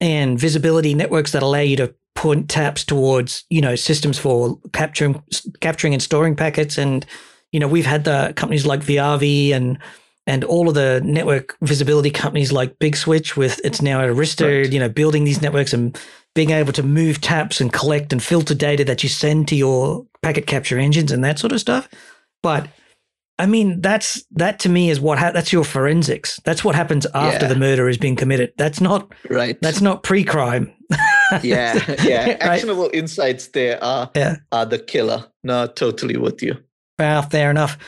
and visibility networks that allow you to point taps towards you know systems for capturing capturing and storing packets and you know we've had the companies like Viavi and and all of the network visibility companies like Big Switch with it's now at Arista Right. you know building these networks and being able to move taps and collect and filter data that you send to your packet capture engines and that sort of stuff but I mean, that's that to me is what ha- that's your forensics. That's what happens after Yeah. the murder has been committed. That's not right. that's not pre-crime. yeah, yeah. Right. Actionable insights there are Yeah. are the killer. No, totally with you. Well, fair enough.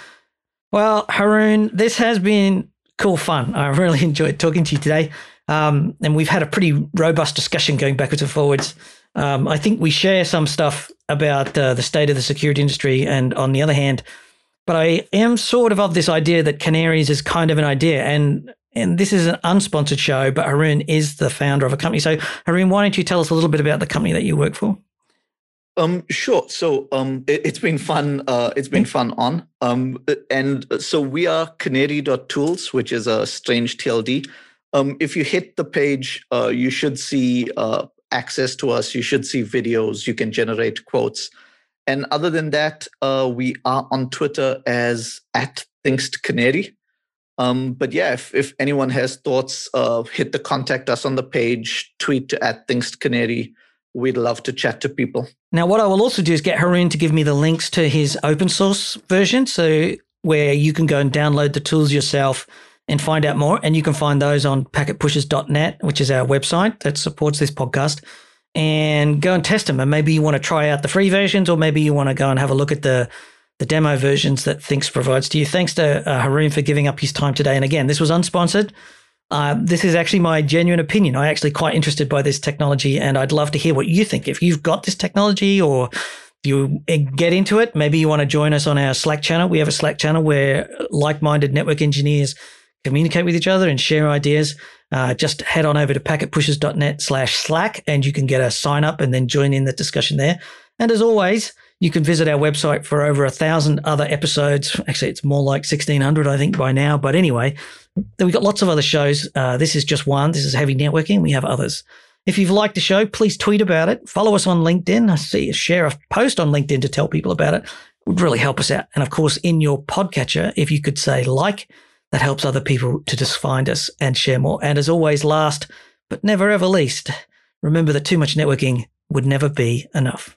Well, Haroon, this has been cool fun. I really enjoyed talking to you today. Um, and we've had a pretty robust discussion going backwards and forwards. Um, I think we share some stuff about uh, the state of the security industry, and on the other hand, but I am sort of of this idea that canaries is kind of an idea, and and this is an unsponsored show, but Haroon is the founder of a company. So, Haroon, why don't you tell us a little bit about the company that you work for? Um, sure. So, um, it, has been fun. Uh, it's been fun on. Um, and so we are Canary.tools, which is a strange TLD. Um, if you hit the page, uh, you should see uh, access to us. You should see videos. You can generate quotes. And other than that, uh, we are on Twitter as at Thinkst Canary. Um, but yeah, if, if anyone has thoughts, uh, hit the contact us on the page, tweet to at Thinkst Canary. We'd love to chat to people. Now, what I will also do is get Haroon to give me the links to his open source version, so where you can go and download the tools yourself and find out more. And you can find those on packetpushers.net, which is our website that supports this podcast. And go and test them. And maybe you want to try out the free versions, or maybe you want to go and have a look at the the demo versions that Thinkst provides to you. Thanks to uh, Haroon for giving up his time today. And again, this was unsponsored. Uh, this is actually my genuine opinion. I'm actually quite interested by this technology, and I'd love to hear what you think. If you've got this technology or you uh, get into it, maybe you want to join us on our Slack channel. We have a Slack channel where like minded network engineers communicate with each other and share ideas. Uh, just head on over to packetpushers.net slash Slack and you can get a sign up and then join in the discussion there. And as always, you can visit our website for over a thousand other episodes. Actually, it's more like 1600, I think, by now. But anyway, we've got lots of other shows. Uh, this is just one. This is heavy networking. We have others. If you've liked the show, please tweet about it. Follow us on LinkedIn. I see share a post on LinkedIn to tell people about it. Would really help us out. And of course, in your podcatcher, if you could say like, that helps other people to just find us and share more. And as always, last but never ever least, remember that too much networking would never be enough.